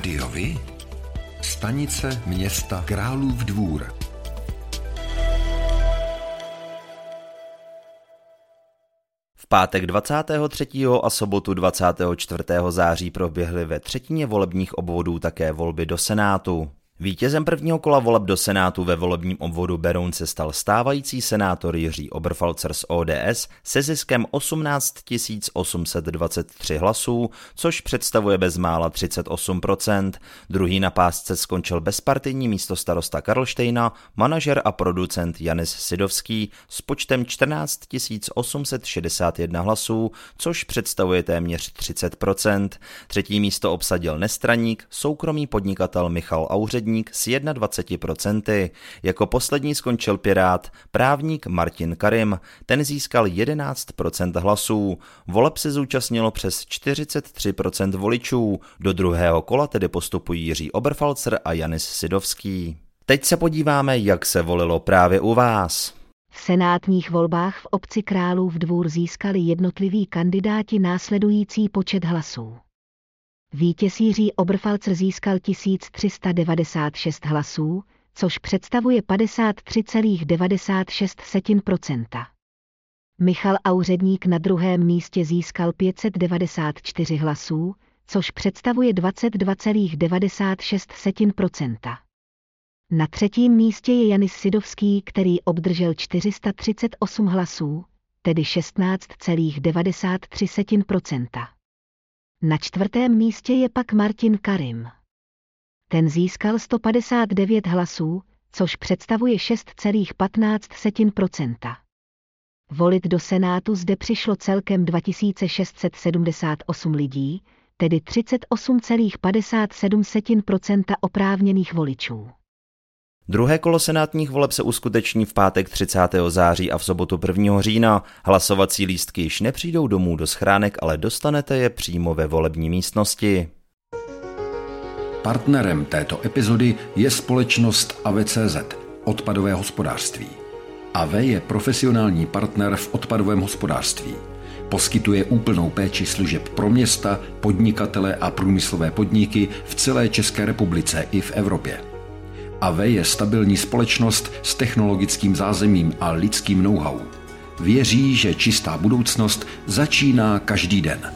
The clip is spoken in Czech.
Rádiovi? Stanice města Králův dvůr. V pátek 23. a sobotu 24. září proběhly ve třetině volebních obvodů také volby do Senátu. Vítězem prvního kola voleb do Senátu ve volebním obvodu Beroun se stal stávající senátor Jiří Oberfalzer z ODS se ziskem 18 823 hlasů, což představuje bezmála 38%. Druhý na pásce skončil bezpartijní místo starosta Karlštejna, manažer a producent Janis Sidovský s počtem 14 861 hlasů, což představuje téměř 30%. Třetí místo obsadil nestraník, soukromý podnikatel Michal Auřední úředník s 21%. Jako poslední skončil Pirát, právník Martin Karim, ten získal 11% hlasů. Voleb se zúčastnilo přes 43% voličů. Do druhého kola tedy postupují Jiří Oberfalzer a Janis Sidovský. Teď se podíváme, jak se volilo právě u vás. V senátních volbách v obci Králův dvůr získali jednotliví kandidáti následující počet hlasů. Vítěz Jiří Oberfalzer získal 1396 hlasů, což představuje 53,96%. Michal Auředník na druhém místě získal 594 hlasů, což představuje 22,96%. Na třetím místě je Janis Sidovský, který obdržel 438 hlasů, tedy 16,93%. Na čtvrtém místě je pak Martin Karim. Ten získal 159 hlasů, což představuje 6,15%. Volit do Senátu zde přišlo celkem 2678 lidí, tedy 38,57% oprávněných voličů. Druhé kolo senátních voleb se uskuteční v pátek 30. září a v sobotu 1. října. Hlasovací lístky již nepřijdou domů do schránek, ale dostanete je přímo ve volební místnosti. Partnerem této epizody je společnost AVCZ, odpadové hospodářství. AV je profesionální partner v odpadovém hospodářství. Poskytuje úplnou péči služeb pro města, podnikatele a průmyslové podniky v celé České republice i v Evropě. AV je stabilní společnost s technologickým zázemím a lidským know-how. Věří, že čistá budoucnost začíná každý den.